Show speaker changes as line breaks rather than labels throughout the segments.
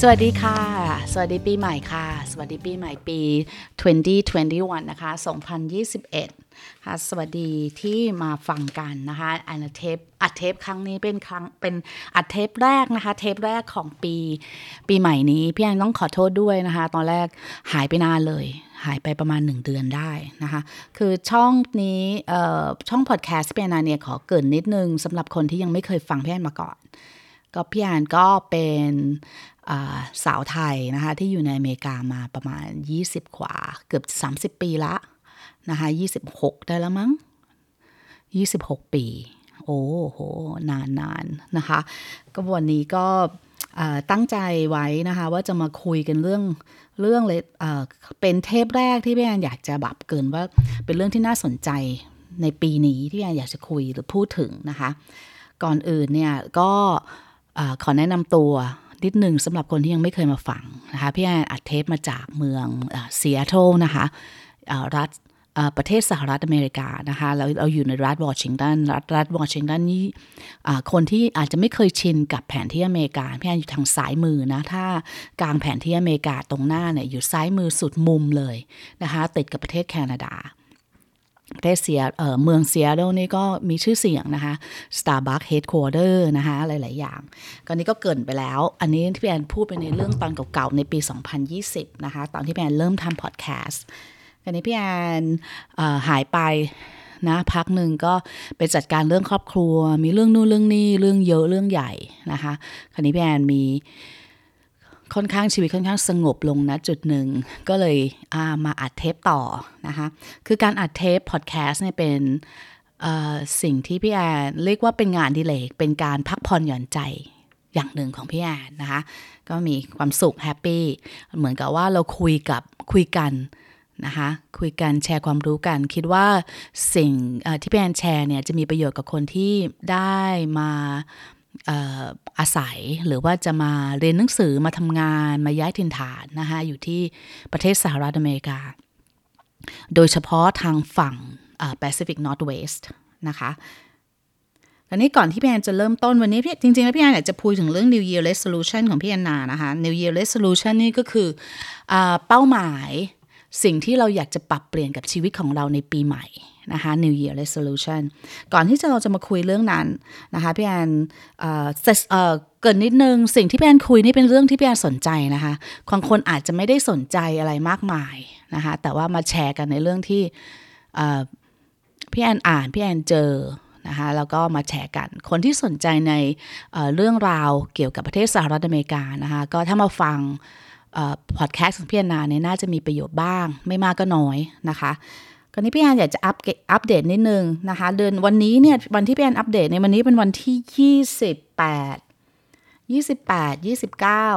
สวัสดีค่ะ สวัสดีปีใหม่ค่ะ สวัสดีปีใหม่ปี 2021 นะคะ 2021 ค่ะ สวัสดีที่มาฟังกันนะคะอันเทปอัดเทปครั้งนี้เป็นครั้งเป็นอัดเทปแรกนะคะ เทปแรกของปีปีใหม่นี้ พี่แอนต้องขอโทษด้วยนะคะ ตอนแรกหายไปนานเลย หายไปประมาณ 1 เดือนได้นะคะ คือช่องนี้ช่องพอดแคสต์พี่แอนเนี่ยขอเกินนิดนึงสำหรับคนที่ยังไม่เคยฟังพี่แอนมาก่อนก็พี่แอนก็เป็น สาวไทยนะคะที่อยู่ในอเมริกามาประมาณ 20 กว่า เกือบ 30 ปีละนะคะ26 ได้แล้วมั้ง 26 ปี โอ้โห นานนานนะคะ ก็วันนี้ก็ตั้งใจไว้นะคะ ว่าจะมาคุยกันเรื่องเรื่องเลยเป็นเทปแรกที่พี่แอนอยากจะแบบเกินว่าเป็นเรื่องที่น่าสนใจในปีนี้ที่แอนอยากจะคุยหรือพูดถึงนะคะ ก่อนอื่นเนี่ยก็ขอแนะนำตัว นิดหนึ่งสำหรับคนที่ยังไม่เคยมาฟังนะคะพี่แอนอัดเทปมาจากเมืองเซียโตรนะคะรัฐประเทศสหรัฐอเมริกานะคะเราเราอยู่ในรัฐวอชิงตันรัฐรัฐวอชิงตันนี่คนที่อาจจะไม่เคยชินกับแผนที่อเมริกาพี่แอนอยู่ทางซ้ายมือนะถ้ากลางแผนที่อเมริกาตรงหน้าเนี่ยอยู่ซ้ายมือสุดมุมเลยนะคะติดกับประเทศแคนาดา ประเทศเซียเมืองเซียโดนี่ก็มีชื่อเสียงนะคะ Starbucks Headquarter นะคะหลาย ๆ อย่างก็นี้ก็เกินไปแล้ว อันนี้ที่พี่แอนพูดไปในเรื่องตอนเก่า ๆ ในปี 2020 นะคะ ตอนที่พี่แอนเริ่มทำพอดแคสต์อันนี้พี่แอนหายไปนะพักหนึ่งก็ไปจัดการเรื่องครอบครัว มีเรื่องนู่นเรื่องนี้เรื่องเยอะเรื่องใหญ่นะคะ คราวนี้พี่แอนมี ค่อนข้างชีวิตค่อนข้างสงบลงนะจุดหนึ่ง ก็เลยมาอัดเทปต่อนะคะ คือการอัดเทปพอดแคสต์เนี่ยเป็นสิ่งที่พี่แอนเรียกว่าเป็นงานอดิเรกเป็นการพักผ่อนหย่อนใจอย่างหนึ่งของพี่แอนนะคะ ก็มีความสุข happy เหมือนกับว่าเราคุยกับคุยกันนะคะคุยกันแชร์ความรู้กัน คิดว่าสิ่งที่พี่แอนแชร์เนี่ยจะมีประโยชน์กับคนที่ได้มา อาศัยหรือว่าจะมาเรียนหนังสือมาทำงานมาย้ายถิ่นฐานนะคะอยู่ที่ประเทศสหรัฐอเมริกา โดยเฉพาะทางฝั่ง Pacific Northwest นะคะตอนนี้ก่อนที่พี่แอนจะเริ่มต้นวันนี้พี่จริงๆแล้วพี่แอนอยากจะพูดถึงเรื่อง New Year Resolution ของพี่แอนนานะคะ New Year Resolution นี่ก็คืออเป้าหมายสิ่งที่เราอยากจะปรับเปลี่ยนกับชีวิตของเราในปีใหม่ นะคะ New Year Resolution ก่อนที่จะเราจะมาคุยเรื่องนั้นนะคะพี่แอนเกริ่นนิดนึง สิ่งที่พี่แอนคุยนี่เป็นเรื่องที่พี่แอนสนใจนะคะบางคนอาจจะไม่ได้สนใจอะไรมากมายนะคะ แต่ว่ามาแชร์กันในเรื่องที่พี่แอนอ่านพี่แอนเจอนะคะแล้วก็มาแชร์กัน คนที่สนใจในเรื่องราวเกี่ยวกับประเทศสหรัฐอเมริกานะคะก็ถ้ามาฟังพอดแคสต์ของพี่แอนนาเนี่ยน่าจะมีประโยชน์บ้าง ไม่มากก็น้อยนะคะ คราวนี้พี่แอนอยากจะอัปอัปเดตนิดนึงนะคะ เดือนวันนี้เนี่ยวันที่พี่แอนอัปเดตในวันนี้เป็นวันที่ยี่สิบแปดยี่สิบแปดยี่สิบเก้า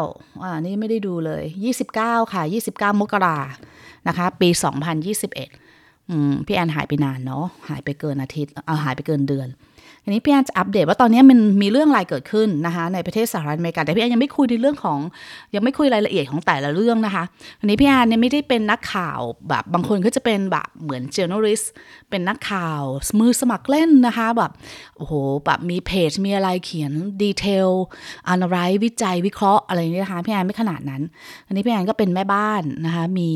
อ่านี่ไม่ได้ดูเลยยี่สิบเก้าค่ะยี่สิบเก้ามกรานะคะ ปีสองพันยี่สิบเอ็ดพี่แอนหายไปนานเนาะหายไปเกินอาทิตย์เอาหายไปเกินเดือน อันนี้พี่แอนจะอัปเดตว่าตอนนี้มันมีเรื่องอะไรเกิดขึ้นนะคะในประเทศสหรัฐอเมริกาแต่พี่แอนยังไม่คุยในเรื่องของ ยังไม่คุยรายละเอียดของแต่ละเรื่องนะคะอันนี้พี่แอนเนี่ยไม่ได้เป็นนักข่าวแบบบางคนก็จะเป็นแบบเหมือน journalist เป็นนักข่าวมือสมัครเล่นนะคะแบบโอ้โหแบบมีเพจมีอะไรเขียนดีเทลอนาลัยวิจัยวิเคราะห์อะไรนี้นะคะพี่แอนไม่ขนาดนั้น อันนี้พี่แอนก็เป็นแม่บ้านนะคะมี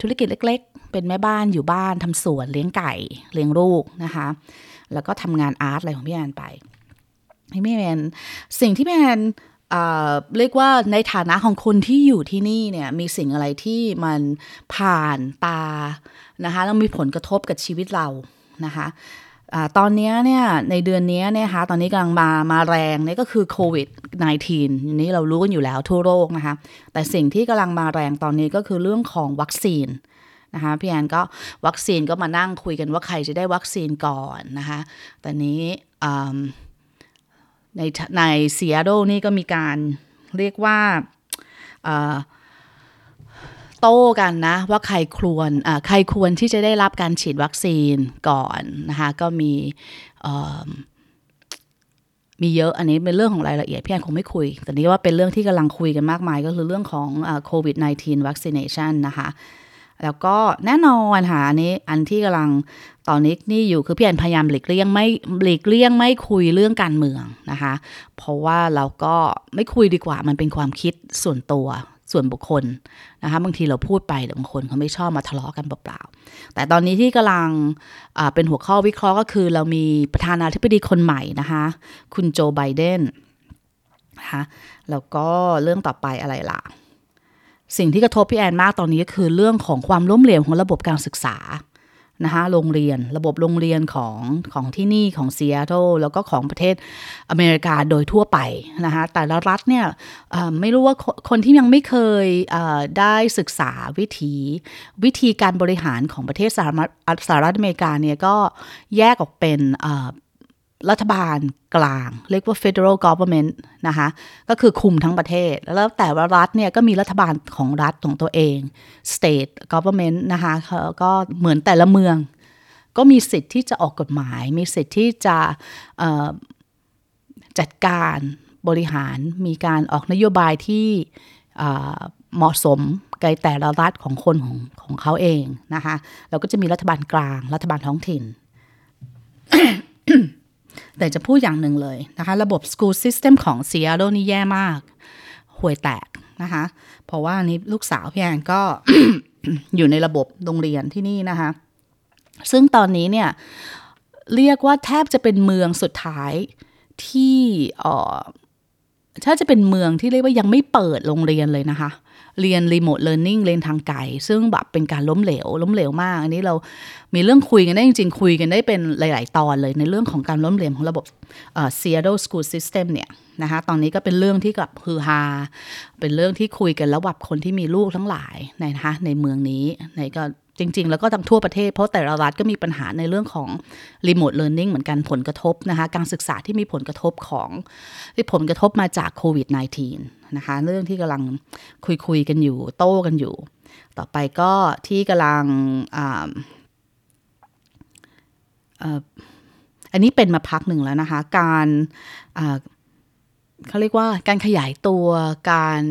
ธุรกิจเล็ก ๆ เป็นแม่บ้านอยู่บ้านทำสวนเลี้ยงไก่เลี้ยงลูกนะคะ แล้วก็ทำงานอาร์ตอะไรของพี่แอนไปพี่แอนสิ่งที่พี่แอนเรียกว่าในฐานะของคนที่อยู่ที่นี่เนี่ยมีสิ่งอะไรที่มันผ่านตานะคะแล้วมีผลกระทบกับชีวิตเรานะคะตอนนี้เนี่ยในเดือนนี้เนี่ยคะตอนนี้กำลังมามาแรงนี่ก็คือโควิด -19 นี้เรารู้กันอยู่แล้วทั่วโลกนะคะแต่สิ่งที่กำลังมาแรงตอนนี้ก็คือเรื่องของวัคซีน นะคะพี่แอนก็วัคซีนก็มานั่งคุยกันว่าใครจะได้วัคซีนก่อนนะคะตอนนี้ในในเซียโดนี่ก็มีการเรียกว่าโต้กันนะว่าใครควรใครควรที่จะได้รับการฉีดวัคซีนก่อนนะคะก็มีมีเยอะอันนี้เป็นเรื่องของรายละเอียดพี่แอนคงไม่คุย แต่นี้ว่าเป็นเรื่องที่กำลังคุยกันมากมาย ก็คือเรื่องของโควิด -19 vaccination นะคะ แล้วก็แน่นอนค่ะอันนี้อันที่กำลังตอนนี้นี่อยู่คือพี่แอนพยายามหลีกเลี่ยงไม่หลีกเลี่ยงไม่คุยเรื่องการเมืองนะคะ เพราะว่าเราก็ไม่คุยดีกว่ามันเป็นความคิดส่วนตัวส่วนบุคคลนะคะบางทีเราพูดไปแต่บางคนเขาไม่ชอบมาทะเลาะกันเปล่าๆแต่ตอนนี้ที่กำลังเป็นหัวข้อวิเคราะห์ก็คือ เรามีประธานาธิบดีคนใหม่นะคะคุณโจไบเดนนะคะแล้วก็เรื่องต่อไปอะไรล่ะ สิ่งที่กระทบพี่แอนมากตอนนี้ก็คือเรื่องของความล้มเหลวของระบบการศึกษานะคะโรงเรียนระบบโรงเรียนของของที่นี่ของซีแอตเทิลแล้วก็ของประเทศอเมริกาโดยทั่วไปนะคะแต่ละรัฐเนี่ยไม่รู้ว่าคนที่ยังไม่เคยได้ศึกษาวิธีวิธีการบริหารของประเทศสหรัฐสหรัฐอเมริกาเนี่ยก็แยกออกเป็น รัฐบาลกลาง เรียกว่า federal government นะคะก็คือคุมทั้งประเทศ แล้วแต่ว่ารัฐเนี่ยก็มีรัฐบาลของรัฐของตัวเอง state government นะคะก็เหมือนแต่ละเมือง ก็มีสิทธิ์ที่จะออกกฎหมาย มีสิทธิ์ที่จะจัดการบริหารมีการออกนโยบายที่เหมาะสมในแต่ละรัฐของคนของของเขาเองนะคะแล้วก็จะมีรัฐบาลกลาง รัฐบาลท้องถิ่น แต่จะพูดอย่างหนึ่งเลยนะคะ ระบบ school system ของซีแอตเทิลนี่แย่มาก ห่วยแตกนะคะ เพราะว่านี้ลูกสาวพี่แอนก็อยู่ในระบบโรงเรียนที่นี่นะคะ ซึ่งตอนนี้เนี่ย เรียกว่าแทบจะเป็นเมืองสุดท้ายที่เออถ้าจะเป็นเมืองที่เรียกว่ายังไม่เปิดโรงเรียนเลยนะคะ เรียน remote learning เรียนทางไกลซึ่งแบบเป็นการล้มเหลว ล้มเหลวมาก อันนี้เรามีเรื่องคุยกันได้จริงๆ คุยกันได้เป็นหลาย ๆ ตอนเลยในเรื่องของการล้มเหลวของระบบเอ่อ Seattle School System เนี่ยนะคะตอนนี้ก็เป็นเรื่องที่กับฮือฮา เป็นเรื่องที่คุยกันระหว่างคนที่มีลูกทั้งหลายนะคะในเมืองนี้ในก็ จริง ๆ แล้วก็ทั้งทั่วประเทศ เพราะแต่ละรัฐก็มีปัญหาในเรื่องของรีโมทเลิร์นนิ่งเหมือนกันผลกระทบนะคะการศึกษาที่มีผลกระทบของที่ผลกระทบมาจากโควิด -19 นะคะเรื่องที่กำลังคุยคุยกันอยู่โต้กันอยู่ ต่อไปก็ที่กำลังอันนี้เป็นมาพักหนึ่งแล้วนะคะ การเขาเรียกว่าการขยายตัวการ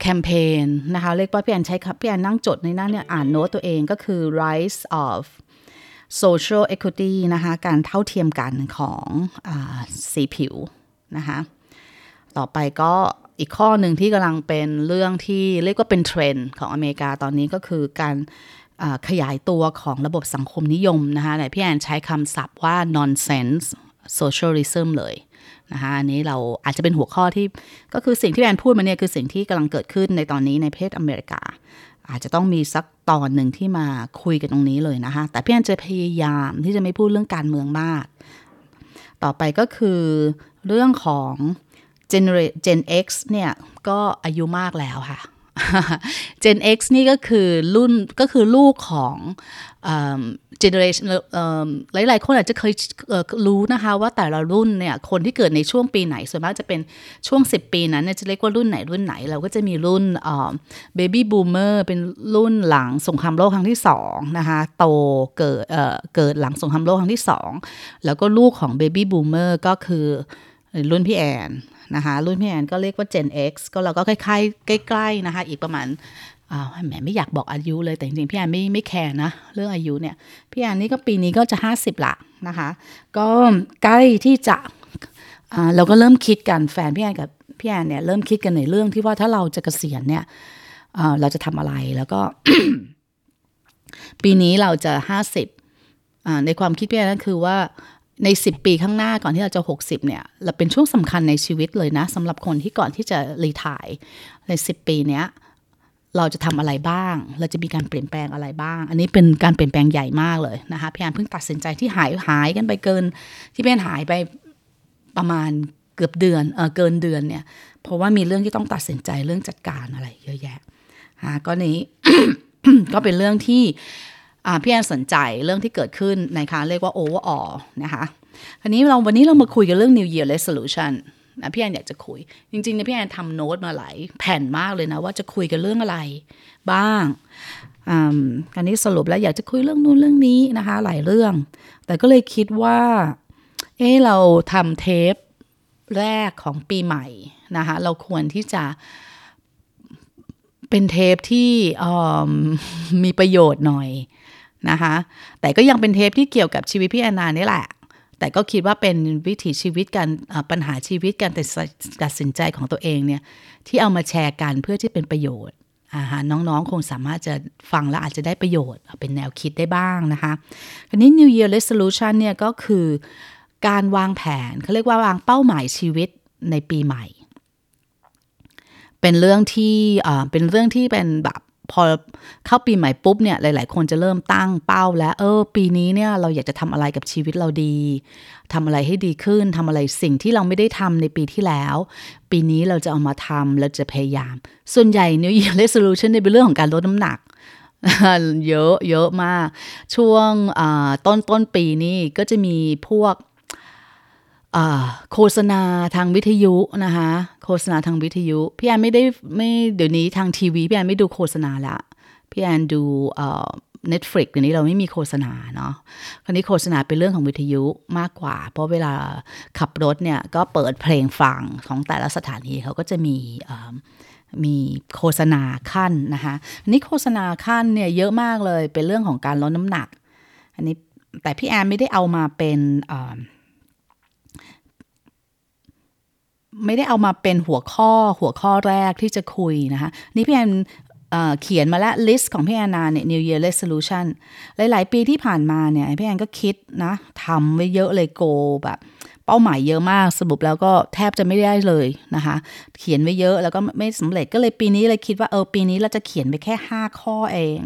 แคมเปญนะคะเรียกว่าพี่แอนใช้ครับพี่แอนนั่งจดในนั้นเนี่ยอ่านโน้ตตัวเองก็คือ rise of social equity นะคะการเท่าเทียมกันของอสีผิวนะคะต่อไปก็อีกข้อหนึ่งที่กำลังเป็นเรื่องที่เรียกว่าเป็นเทรนด์ของอเมริกาตอนนี้ก็คือการขยายตัวของระบบสังคมนิยมนะคะไหนพี่แอนใช้คำศัพท์ว่า nonsense socialism เลย นะคะอันนี้เราอาจจะเป็นหัวข้อที่ก็คือสิ่งที่แอนพูดมาเนี่ยคือสิ่งที่กำลังเกิดขึ้นในตอนนี้ในประเทศอเมริกา อาจจะต้องมีสักตอนหนึ่งที่มาคุยกันตรงนี้เลยนะคะแต่พี่แอนจะพยายามที่จะไม่พูดเรื่องการเมืองมาก ต่อไปก็คือเรื่องของ Gen X เนี่ยก็อายุมากแล้วค่ะ Gen X นี่ก็คือรุ่นก็คือลูกของ generation หลาย ๆ คนอาจจะเคยรู้นะคะว่าแต่ละรุ่นเนี่ยคนที่เกิดในช่วงปีไหน ส่วนมากจะเป็นช่วง 10 ปีนั้นจะเรียกว่ารุ่นไหนรุ่นไหน เราก็จะมีรุ่น baby boomer เป็นรุ่นหลังสงครามโลกครั้งที่2นะคะโตเกิดเกิดหลังสงครามโลกครั้งที่ 2 แล้วก็ลูกของ baby boomer ก็คือรุ่นพี่แอน นะคะรุ่นพี่แอนก็เรียกว่า Gen X ก็เราก็คล้ายๆใกล้ๆนะคะอีกประมาณอ้าวแหมไม่อยากบอกอายุเลยแต่จริงๆพี่แอนไม่ไม่ care นะเรื่องอายุเนี่ยพี่แอนนี่ก็ปีนี้ก็จะห้าสิบละนะคะก็ใกล้ที่จะเราก็เริ่มคิดกันแฟนพี่แอนกับพี่แอนเนี่ยเริ่มคิดกันในเรื่องที่ว่าถ้าเราจะเกษียณเนี่ยเราจะทำอะไรแล้วก็ ปีนี้เราจะห้าสิบในความคิดพี่แอนนั่นคือว่า ใน 10 ปีข้างหน้าก่อนที่เราจะ 60 เนี่ยเราเป็นช่วงสำคัญในชีวิตเลยนะสำหรับคนที่ก่อนที่จะรีทายใน 10 ปีเนี้ยเราจะทำอะไรบ้าง เราจะมีการเปลี่ยนแปลงอะไรบ้าง อันนี้เป็นการเปลี่ยนแปลงใหญ่มากเลยนะคะพี่อนเพิ่งตัดสินใจที่หายหายกันไปเกิน ที่พี่อนหายไปประมาณเกือบเดือนเออเกินเดือนเนี่ย เพราะว่ามีเรื่องที่ต้องตัดสินใจเรื่องจัดการอะไรเยอะแยะฮะก็นี้ก็เป็นเรื่องที่ พี่แอนสนใจเรื่องที่เกิดขึ้นนะคะเรียกว่า overall นะคะอันนี้เราวันนี้เรามาคุยกันเรื่อง New Year Resolution นะพี่แอนอยากจะคุย จริงๆนี่ยพี่แอนทำโน้ตมาหลายแผ่นมากเลยนะว่าจะคุยกันเรื่องอะไรบ้างอันนี้สรุปแล้วอยากจะคุยเรื่องนู้นเรื่องนี้นะคะ หลายเรื่อง แต่ก็เลยคิดว่า เออเราทำเทปแรกของปีใหม่นะคะ เราควรที่จะเป็นเทปที่มีประโยชน์หน่อย นะคะ แต่ก็ยังเป็นเทปที่เกี่ยวกับชีวิตพี่แอนนานี่แหละ แต่ก็คิดว่าเป็นวิถีชีวิตการปัญหาชีวิตการตัดสินใจของตัวเองเนี่ยที่เอามาแชร์กันเพื่อที่เป็นประโยชน์อาหาน้องๆ คงสามารถจะฟังแล้วอาจจะได้ประโยชน์ เป็นแนวคิดได้บ้างนะคะทีนี้ New Year Resolution เนี่ยก็คือการวางแผนเขาเรียกว่าวางเป้าหมายชีวิตในปีใหม่ เป็นเรื่องที่เป็นเรื่องที่เป็นแบบ พอเข้าปีใหม่ปุ๊บเนี่ยหลาย ๆ คนจะเริ่มตั้งเป้าแล้ว เออ ปีนี้เนี่ยเราอยากจะทำอะไรกับชีวิตเราดีทำอะไรให้ดีขึ้นทำอะไรสิ่งที่เราไม่ได้ทำในปีที่แล้ว ปีนี้เราจะเอามาทำเราจะพยายาม ส่วนใหญ่ New Year Resolution เนี่ยเป็นเรื่องของการลดน้ำหนักเยอะเยอะมาก ช่วงต้นต้นปีนี้ก็จะมีพวก โฆษณาทางวิทยุนะคะโฆษณาทางวิทยุพี่แอนไม่ได้ไม่เดี๋ยวนี้ทางทีวีพี่แอนไม่ดูโฆษณาละพี่แอนดูเอ่อ Netflix เดี๋ยวนี้เราไม่มีโฆษณาเนาะคราวนี้โฆษณาเป็นเรื่องของวิทยุมากกว่า เพราะเวลาขับรถเนี่ยก็เปิดเพลงฟังของแต่ละสถานีเขาก็จะมีมีโฆษณาขั้นนะคะอันนี้โฆษณาขั้นเนี่ยเยอะมากเลยเป็นเรื่องของการลดน้ำหนัก อันนี้แต่พี่แอนไม่ได้เอามาเป็น ไม่ได้เอามาเป็นหัวข้อหัวข้อแรกที่จะคุยนะคะนี่พี่แอนเขียนมาแล้วลิสต์ของพี่แอนนาเนี่ย New Year Resolution หลาย ๆ ปีที่ผ่านมาเนี่ยพี่แอนก็คิดนะทำไว้เยอะเลยโกแบบเป้าหมายเยอะมากสรุปแล้วก็แทบจะไม่ได้เลยนะคะ เขียนไว้เยอะแล้วก็ไม่สำเร็จก็เลยปีนี้เลยคิดว่าเออปีนี้เราจะเขียนไปแค่ 5 ข้อเอง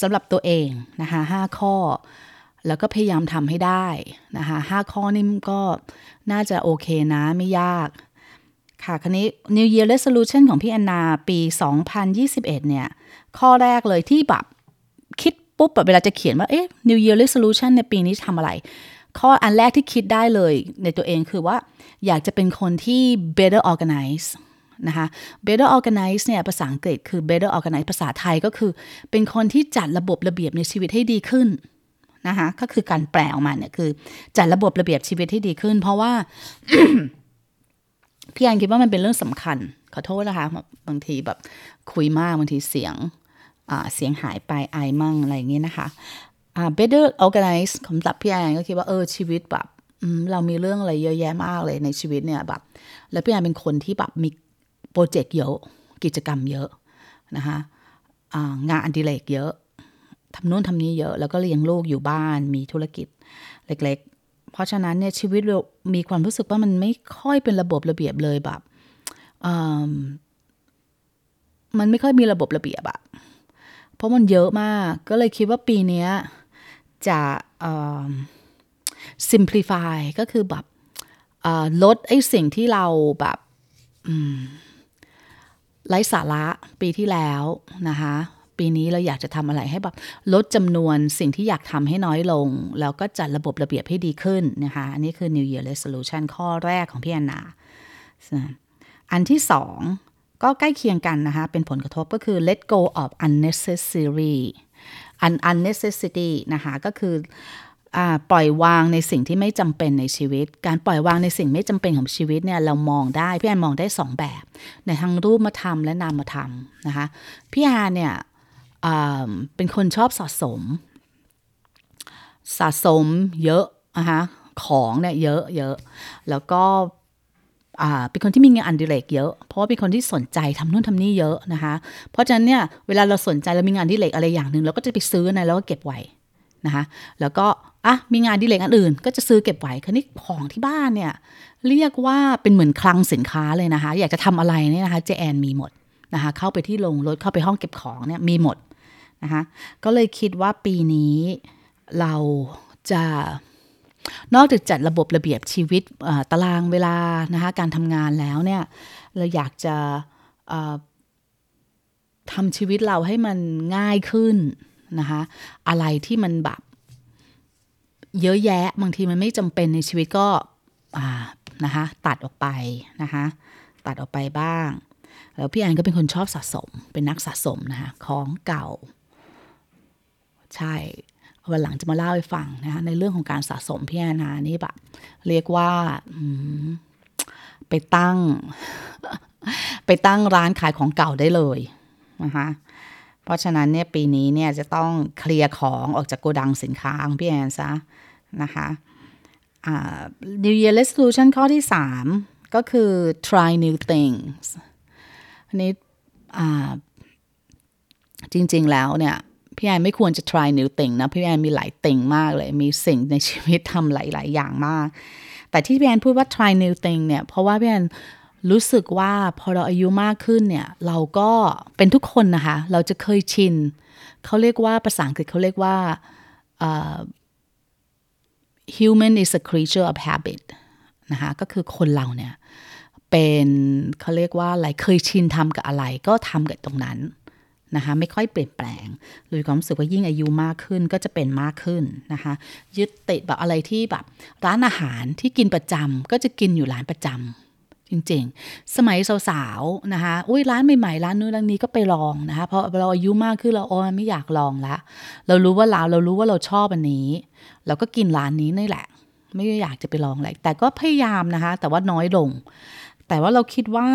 สำหรับตัวเองนะคะ5ข้อ แล้วก็พยายามทำให้ได้นะคะ5ข้อนี่ก็น่าจะโอเคนะไม่ยาก ค่ะคันนี้ New Year Resolution ของพี่แอนนาปี 2021 เนี่ย ข้อแรกเลยที่แบบคิดปุ๊บแบบเวลาจะเขียนว่า เอ๊ะ New Year Resolution ในปีนี้ทำอะไร ข้ออันแรกที่คิดได้เลยในตัวเองคือว่า อยากจะเป็นคนที่ better organize นะคะ better organize เนี่ยภาษาอังกฤษคือ better organize ภาษาไทยก็คือ เป็นคนที่จัดระบบระเบียบในชีวิตให้ดีขึ้นนะคะก็คือการแปลออกมาเนี่ยคือ จัดระบบระเบียบชีวิตให้ดีขึ้น เพราะว่า พี่อันคิดว่ามันเป็นเรื่องสำคัญ ขอโทษนะคะบางทีแบบคุยมากบางทีเสียงเสียงหายไปไอมั่งอะไรอย่างเงี้ยนะคะ better organize สำหรับพี่แอนก็คิดว่าเออชีวิตแบบเรามีเรื่องอะไรเยอะแยะมากเลยในชีวิตเนี่ยแบบแล้วพี่แอนเป็นคนที่แบบมีโปรเจกต์เยอะกิจกรรมเยอะนะคะงานอดิเรกเยอะทำนู่นทำนี้เยอะ แล้วก็เลี้ยงลูกอยู่บ้านมีธุรกิจเล็ก เพราะฉะนั้นเนี่ยชีวิตเรามีความรู้สึกว่ามันไม่ค่อยเป็นระบบระเบียบเลยแบบมันไม่ค่อยมีระบบระเบียบอะเพราะมันเยอะมาก ก็เลยคิดว่าปีนี้จะ simplify ก็คือแบบลดไอ้สิ่งที่เราแบบไร้สาระปีที่แล้วนะคะ ปีนี้เราอยากจะทำอะไรให้แบบลดจำนวนสิ่งที่อยากทำให้น้อยลง แล้วก็จัดระบบระเบียบให้ดีขึ้นนะคะ อันนี้คือ New Year Resolution ข้อแรกของพี่แอนนา อันที่สองก็ใกล้เคียงกันนะคะ เป็นผลกระทบก็คือ let go of unnecessary un unnecessity นะคะก็คืออปล่อยวางในสิ่งที่ไม่จำเป็นในชีวิต การปล่อยวางในสิ่งไม่จำเป็นของชีวิตเนี่ยเรามองได้พี่แอนมองได้สองแบบ ในทางรูปมาทำและนามมาทำนะคะพี่แอนเนี่ย เป็นคนชอบสะสม สะสมเยอะนะคะของเนี่ยเยอะเยอะแล้วก็เป็นคนที่มีงานอันดิเรกเยอะ เพราะว่าเป็นคนที่สนใจทำนู่นทำนี่เยอะนะคะ เพราะฉะนั้นเนี่ยเวลาเราสนใจเรามีงานดิเรกอะไรอย่างหนึ่งเราก็จะไปซื้อนะแล้วก็เก็บไว้นะคะแล้วก็อะมีงานดิเรกอันอื่น ก็จะซื้อเก็บไว้คราวนี้ของที่บ้านเนี่ยเรียกว่าเป็นเหมือนคลังสินค้าเลยนะคะ อยากจะทำอะไรเนี่ยนะคะเจแอนมีหมดนะคะเข้าไปที่ลงรถเข้าไปห้องเก็บของเนี่ยมีหมด นะคะก็เลยคิดว่าปีนี้เราจะนอกจากจัดระบบระเบียบชีวิตตารางเวลานะคะการทำงานแล้วเนี่ยเราอยากจะทำชีวิตเราให้มันง่ายขึ้นนะคะอะไรที่มันแบบเยอะแยะบางทีมันไม่จำเป็นในชีวิตก็นะคะตัดออกไปนะคะตัดออกไปบ้าง แล้วพี่แอนก็เป็นคนชอบสะสมเป็นนักสะสมนะคะของเก่า ใช่วันหลังจะมาเล่าให้ฟังนะคะในเรื่องของการสะสมพี่แอนานี่แบบเรียกว่าไปตั้ง ไปตั้งร้านขายของเก่าได้เลยนะคะเพราะฉะนั้นเนี่ยปีนี้เนี่ยจะต้องเคลียร์ของออกจากโกดังสินค้าของพี่แอนซะนะคะ New Year Resolution ข้อที่ 3 ก็คือ try new things อันนี้จริง ๆ แล้วเนี่ย พี่แอนไม่ควรจะ try new thing นะ พี่แอนมีหลายติ่งมากเลย มีสิ่งในชีวิตทำหลาย ๆ อย่างมาก แต่ที่พี่แอนพูดว่า try new thing เนี่ย เพราะว่าพี่แอนรู้สึกว่าพอเราอายุมากขึ้นเนี่ย เราก็เป็นทุกคนนะคะ เราจะเคยชิน เขาเรียกว่าภาษาอังกฤษเขาเรียกว่า human is a creature of habit นะคะก็คือคนเราเนี่ย เป็นเขาเรียกว่าอะไรเคยชินทำกับอะไรก็ทำกับตรงนั้น นะคะไม่ค่อยเปลี่ยนแปลงเลยความรู้สึกว่ายิ่งอายุมากขึ้นก็จะเป็นมากขึ้นนะคะยึดติดแบบอะไรที่แบบร้านอาหารที่กินประจำก็จะกินอยู่ร้านประจำจริงๆ สมัยสาวๆ นะคะ อุ้ยร้านใหม่ๆ ร้านนู้นร้านนี้ก็ไปลองนะคะ เพราะเราอายุมากขึ้นเราโอ้ไม่อยากลองละ เรารู้ว่าเราเรารู้ว่าเราชอบอันนี้ เราก็กินร้านนี้นี่แหละ ไม่อยากจะไปลองอะไรแต่ก็พยายามนะคะ แต่ว่าน้อยลง แต่ว่าเราคิดว่า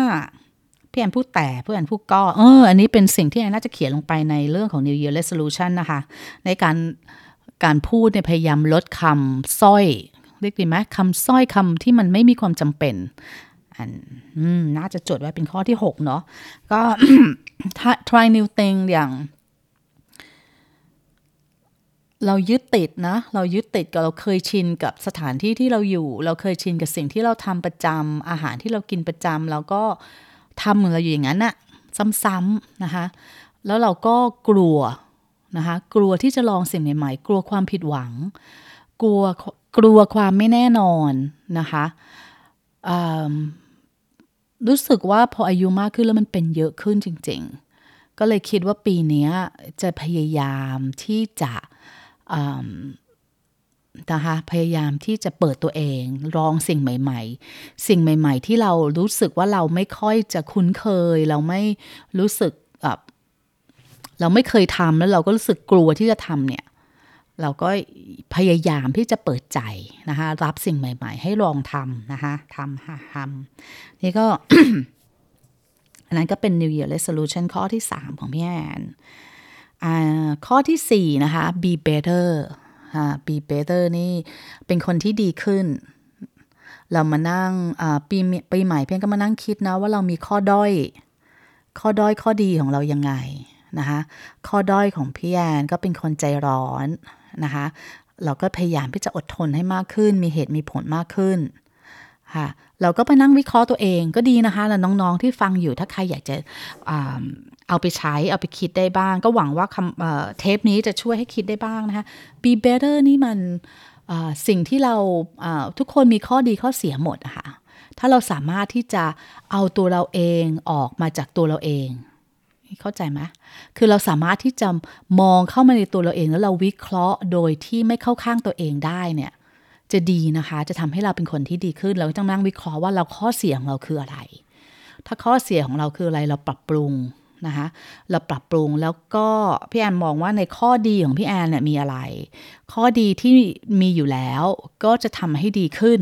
พี่แอนพูดแต่เพี่แอนพูดก็เอออันนี้เป็นสิ่งที่แอนน่าจะเขียนลงไปในเรื่องของ New Year Resolution นะคะ ในการการพูดเนี่ยพยายามลดคำสร้อยเรียกดีไหมคำสร้อยคำที่มันไม่มีความจำเป็นอันน่าจะจดไว้เป็นข้อที่ 6 เนาะก็ try new thing อย่าง เรายึดติดนะ เรายึดติดกับเราเคยชินกับสถานที่ที่เราอยู่ เราเคยชินกับสิ่งที่เราทำประจำอาหารที่เรากินประจำแล้วก็ ทำเหมือนเราอยู่อย่างนั้นอะซ้ำๆนะคะ แล้วเราก็กลัวนะคะ กลัวที่จะลองสิ่งใหม่ๆ กลัวความผิดหวัง กลัวกลัวความไม่แน่นอนนะคะรู้สึกว่าพออายุมากขึ้นแล้วมันเป็นเยอะขึ้นจริง ๆ ก็เลยคิดว่าปีนี้จะพยายามที่จะ นะคะพยายามที่จะเปิดตัวเองลองสิ่งใหม่ ๆ สิ่งใหม่ ๆ ที่เรารู้สึกว่าเราไม่ค่อยจะคุ้นเคย เราไม่รู้สึกแบบเราไม่เคยทำแล้วเราก็รู้สึกกลัวที่จะทำเนี่ย เราก็พยายามที่จะเปิดใจนะคะรับสิ่งใหม่ ๆ ให้ลองทำนะคะทำทำนี่ก็อันนั้นก็เป็น New Year Resolution ข้อที่ 3 ของพี่แอนอข้อที่ 4 นะคะ be better be better นี่เป็นคนที่ดีขึ้น เรามานั่งปีปีใหม่เพียงก็มานั่งคิดนะว่าเรามีข้อด้อย ข้อด้อยข้อดีของเรายังไงนะคะข้อด้อยของพี่แอนก็เป็นคนใจร้อนนะคะเราก็พยายามที่จะอดทนให้มากขึ้น มีเหตุมีผลมากขึ้นค่ะ เราก็ไปนั่งวิเคราะห์ตัวเองก็ดีนะคะ แล้วน้องๆที่ฟังอยู่ถ้าใครอยากจะเอาไปใช้เอาไปคิดได้บ้าง ก็หวังว่าคำเทปนี้จะช่วยให้คิดได้บ้างนะคะ be better นี่มันสิ่งที่เราทุกคนมีข้อดีข้อเสียหมดอะคะ่ะถ้าเราสามารถที่จะเอาตัวเราเองออกมาจากตัวเราเอง เข้าใจไหมคือเราสามารถที่จะมองเข้ามาในตัวเราเองแล้วเราวิเคราะห์โดยที่ไม่เข้าข้างตัวเองได้เนี่ย จะดีนะคะ จะทำให้เราเป็นคนที่ดีขึ้น เราต้องนั่งวิเคราะห์ว่าเราข้อเสียของเราคืออะไร ถ้าข้อเสียของเราคืออะไรเราปรับปรุงนะคะเราปรับปรุงแล้วก็พี่แอนมองว่าในข้อดีของพี่แอนเนี่ยมีอะไร ข้อดีที่มีอยู่แล้วก็จะทำให้ดีขึ้น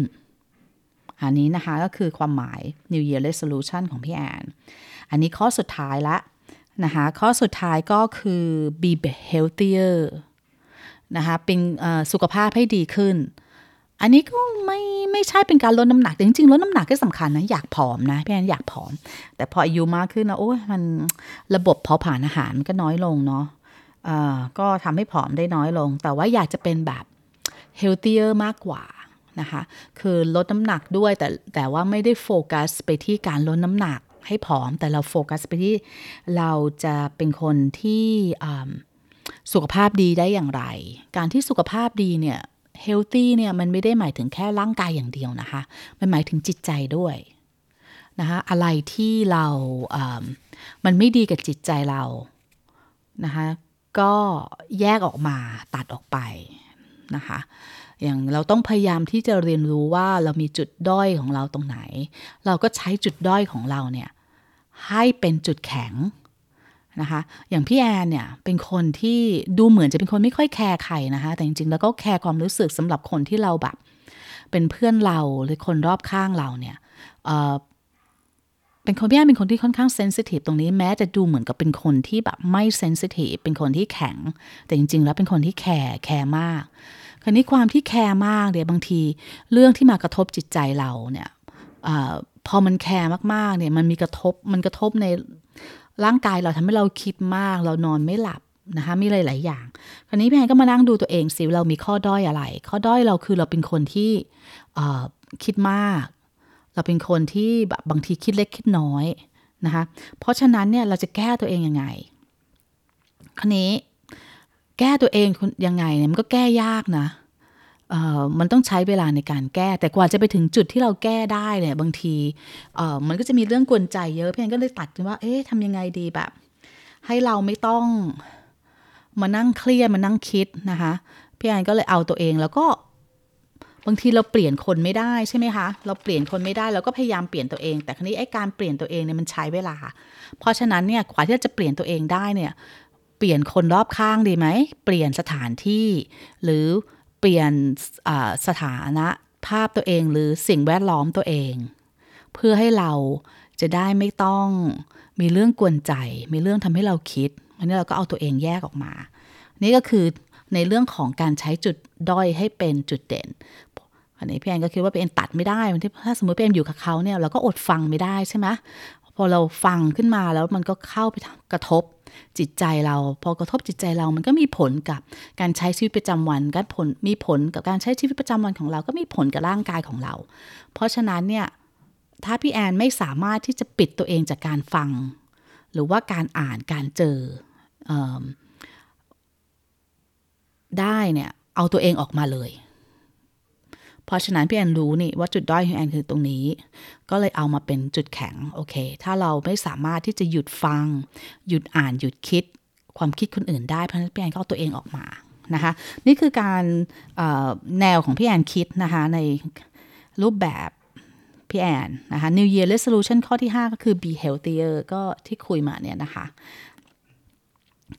อันนี้นะคะก็คือความหมาย New Year Resolution ของพี่แอน อันนี้ข้อสุดท้ายละนะคะข้อสุดท้ายก็คือ be healthier นะคะเป็นสุขภาพให้ดีขึ้น อันนี้ก็ไม่ไม่ใช่เป็นการลดน้ำหนักแต่จริงๆลดน้ำหนักก็สำคัญนะอยากผอมนะพี่แอนอยากผอม แต่พออายุมากขึ้นนะโอ้ยมันระบบเผาผลาญอาหารมันก็น้อยลงเนาะอ่ก็ทำให้ผอมได้น้อยลง แต่ว่าอยากจะเป็นแบบเฮลตี้มากกว่านะคะ คือลดน้ำหนักด้วยแต่แต่ว่าไม่ได้โฟกัสไปที่การลดน้ำหนักให้ผอม แต่เราโฟกัสไปที่เราจะเป็นคนที่สุขภาพดีได้อย่างไร การที่สุขภาพดีเนี่ย เฮลตี้เนี่ยมันไม่ได้หมายถึงแค่ร่างกายอย่างเดียวนะคะ มันหมายถึงจิตใจด้วยนะคะอะไรที่เรามันไม่ดีกับจิตใจเรานะคะก็แยกออกมาตัดออกไปนะคะอย่างเราต้องพยายามที่จะเรียนรู้ว่าเรามีจุดด้อยของเราตรงไหน เราก็ใช้จุดด้อยของเราเนี่ยให้เป็นจุดแข็ง นะคะ อย่างพี่แอนเนี่ยเป็นคนที่ดูเหมือนจะเป็นคนไม่ค่อย care ใครนะคะ แต่จริงๆ แล้วก็ care ความรู้สึกสำหรับคนที่เราแบบ เป็นเพื่อนเราหรือคนรอบข้างเราเนี่ยเป็นคนพี่แอนเป็นคนที่ค่อนข้าง sensitive ตรงนี้แม้จะดูเหมือนกับเป็นคนที่แบบไม่ sensitive เป็นคนที่แข็ง แต่จริง ๆ แล้วเป็นคนที่ care care มากคราวนี้ความที่ care มากเดี๋ยวบางทีเรื่องที่มากระทบจิตใจเราเนี่ยพอมัน care มากๆเนี่ยมันมีกระทบมันกระทบใน ร่างกายเราทำให้เราคิดมาก เรานอนไม่หลับนะคะมีหลาย ๆ อย่าง คราวนี้พี่แอนก็มานั่งดูตัวเองสิเรามีข้อด้อยอะไร ข้อด้อยเราคือเราเป็นคนที่คิดมาก เราเป็นคนที่แบบบางทีคิดเล็กคิดน้อยนะคะเพราะฉะนั้นเนี่ยเราจะแก้ตัวเองยังไง คราวนี้แก้ตัวเองยังไงเนี่ยมันก็แก้ยากนะ มันต้องใช้เวลาในการแก้ แต่กว่าจะไปถึงจุดที่เราแก้ได้เนี่ยบางทีมันก็จะมีเรื่องกวนใจเยอะพี่แอนก็เลยตัดว่าเอ๊ะทำยังไงดีแบบ ให้เราไม่ต้องมานั่งเครียดมานั่งคิดนะคะพี่แอนก็เลยเอาตัวเองแล้วก็บางทีเราเปลี่ยนคนไม่ได้ใช่ไหมคะ เราเปลี่ยนคนไม่ได้เราก็พยายามเปลี่ยนตัวเอง แต่ครั้นี้ไอ้การเปลี่ยนตัวเองเนี่ยมันใช้เวลา เพราะฉะนั้นเนี่ยกว่าที่จะเปลี่ยนตัวเองได้เนี่ย เปลี่ยนคนรอบข้างดีไหม เปลี่ยนสถานที่ หรือ เปลี่ยนสถานะภาพตัวเองหรือสิ่งแวดล้อมตัวเอง เพื่อให้เราจะได้ไม่ต้องมีเรื่องกวนใจ มีเรื่องทำให้เราคิดอันนี้เราก็เอาตัวเองแยกออกมา นี่ก็คือในเรื่องของการใช้จุดด้อยให้เป็นจุดเด่น อันนี้พี่แอนก็คิดว่าพี่แอนตัดไม่ได้ถ้าสมมติพี่แอนอยู่กับเขาเนี่ยเราก็อดฟังไม่ได้ใช่ไหมพอเราฟังขึ้นมาแล้วมันก็เข้าไปกระทบ จิตใจเรา พอกระทบจิตใจเรามันก็มีผลกับการใช้ชีวิตประจำวันการผลมีผลกับการใช้ชีวิตประจำวันของเราก็มีผลกับร่างกายของเรา เพราะฉะนั้นเนี่ยถ้าพี่แอนไม่สามารถที่จะปิดตัวเองจากการฟัง หรือว่าการอ่านการเจออได้เนี่ยเอาตัวเองออกมาเลย เพราะฉะนั้นพี่แอนรู้นี่ว่าจุดด้อยของแอนคือตรงนี้ ก็เลยเอามาเป็นจุดแข็งโอเค ถ้าเราไม่สามารถที่จะหยุดฟัง หยุดอ่านหยุดคิด ความคิดคนอื่นได้เพราะฉะนั้นพี่แอนก็เอาตัวเองออกมานะคะนี่คือการแนวของพี่แอนคิดนะคะในรูปแบบพี่แอนนะคะ New Year Resolution ข้อที่ 5 ก็คือ be healthier ก็ที่คุยมาเนี่ยนะคะ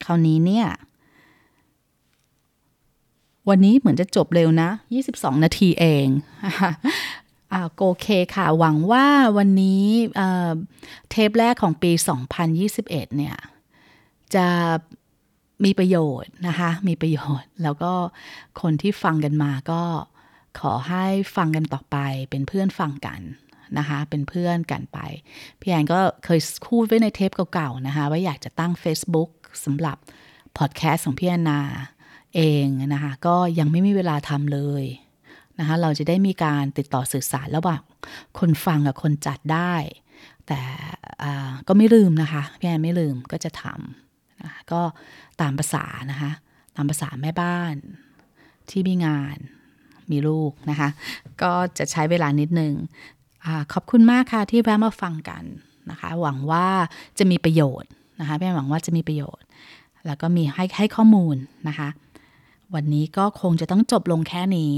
คราวนี้เนี่ย วันนี้เหมือนจะจบเร็วนะ 22 นาทีเองอ่าโอเคค่ะ หวังว่าวันนี้เทปแรกของปี 2021 เนี่ย จะมีประโยชน์นะคะ มีประโยชน์ แล้วก็คนที่ฟังกันมาก็ขอให้ฟังกันต่อไป เป็นเพื่อนฟังกันนะคะ เป็นเพื่อนกันไป พี่แอนก็เคยพูดไว้ในเทปเก่าๆนะคะ ว่าอยากจะตั้ง Facebook สำหรับพอดแคสต์ของพี่แอนนา เองนะคะก็ยังไม่มีเวลาทำเลยนะคะเราจะได้มีการติดต่อสื่อสารระหว่างคนฟังกับคนจัดได้ แต่ก็ไม่ลืมนะคะพี่แอนไม่ลืมก็จะทำนะก็ตามภาษานะคะตามภาษาแม่บ้านที่มีงานมีลูกนะคะก็จะใช้เวลานิดนึงอขอบคุณมากค่ะที่แวะมาฟังกันนะคะหวังว่าจะมีประโยชน์นะคะพี่แอนหวังว่าจะมีประโยชน์ แล้วก็มีให้ให้ข้อมูลนะคะ วันนี้ก็คงจะต้องจบลงแค่นี้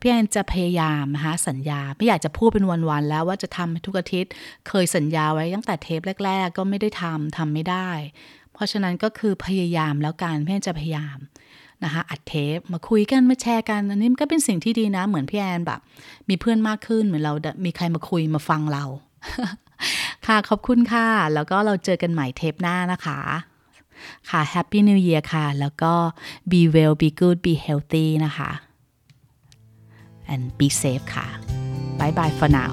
พี่แอนจะพยายามนะคะสัญญา ไม่อยากจะพูดเป็นวันๆแล้วว่าจะทำทุกอาทิตย์ เคยสัญญาไว้ตั้งแต่เทปแรก ๆ ก็ไม่ได้ทำทำไม่ได้ เพราะฉะนั้นก็คือพยายามแล้วกันพี่แอนจะพยายามนะคะอัดเทปมาคุยกันมาแชร์กันอันนี้มันก็เป็นสิ่งที่ดีนะ เหมือนพี่แอนแบบ มีเพื่อนมากขึ้นเหมือนเรา มีใครมาคุยมาฟังเรา ค่ะขอบคุณค่ะ แล้วก็เราเจอกันใหม่เทปหน้านะคะ ค่ะ Happy New Year ค่ะ แล้วก็ be well be good be healthy นะคะ and be safe ค่ะ bye bye for now